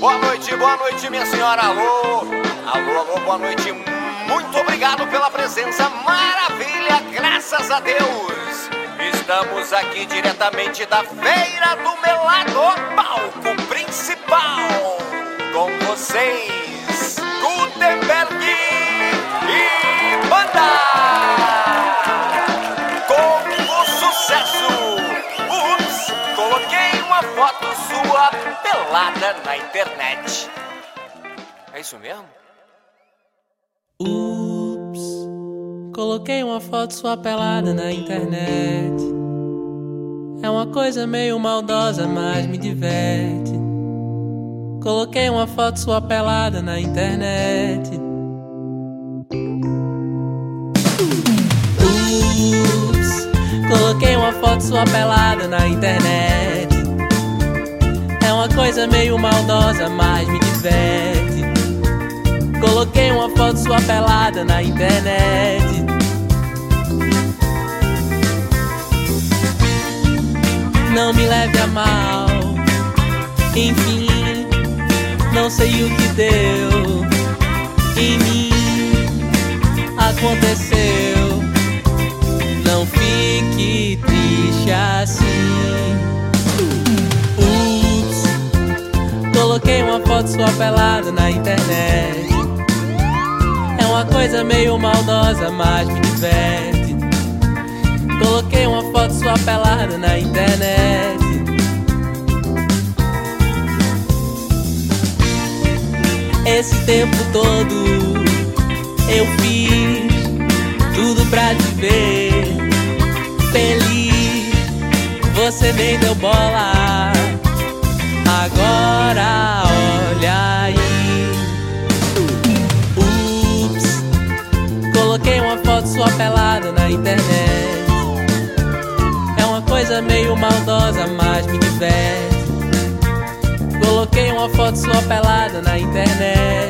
Boa noite, boa noite, minha senhora. Alô, alô, alô, boa noite. Muito obrigado pela presença. Maravilha, graças a Deus. Estamos aqui diretamente da Feira do Melado, palco principal. Com vocês, pelada na internet. É isso mesmo? Ups, coloquei uma foto sua pelada na internet. É uma coisa meio maldosa, mas me diverte. Coloquei uma foto sua pelada na internet. Ups, coloquei uma foto sua pelada na internet. Coisa meio maldosa, mas me diverte. Coloquei uma foto sua pelada na internet. Não me leve a mal. Enfim, não sei o que deu em mim. Aconteceu. Não fique triste assim. Coloquei uma foto sua pelada na internet. É uma coisa meio maldosa, mas me diverte. Coloquei uma foto sua pelada na internet. Esse tempo todo eu fiz tudo pra te ver feliz. Você nem deu bola. Agora na internet. É uma coisa meio maldosa, mas me diverte. Coloquei uma foto sua pelada na internet.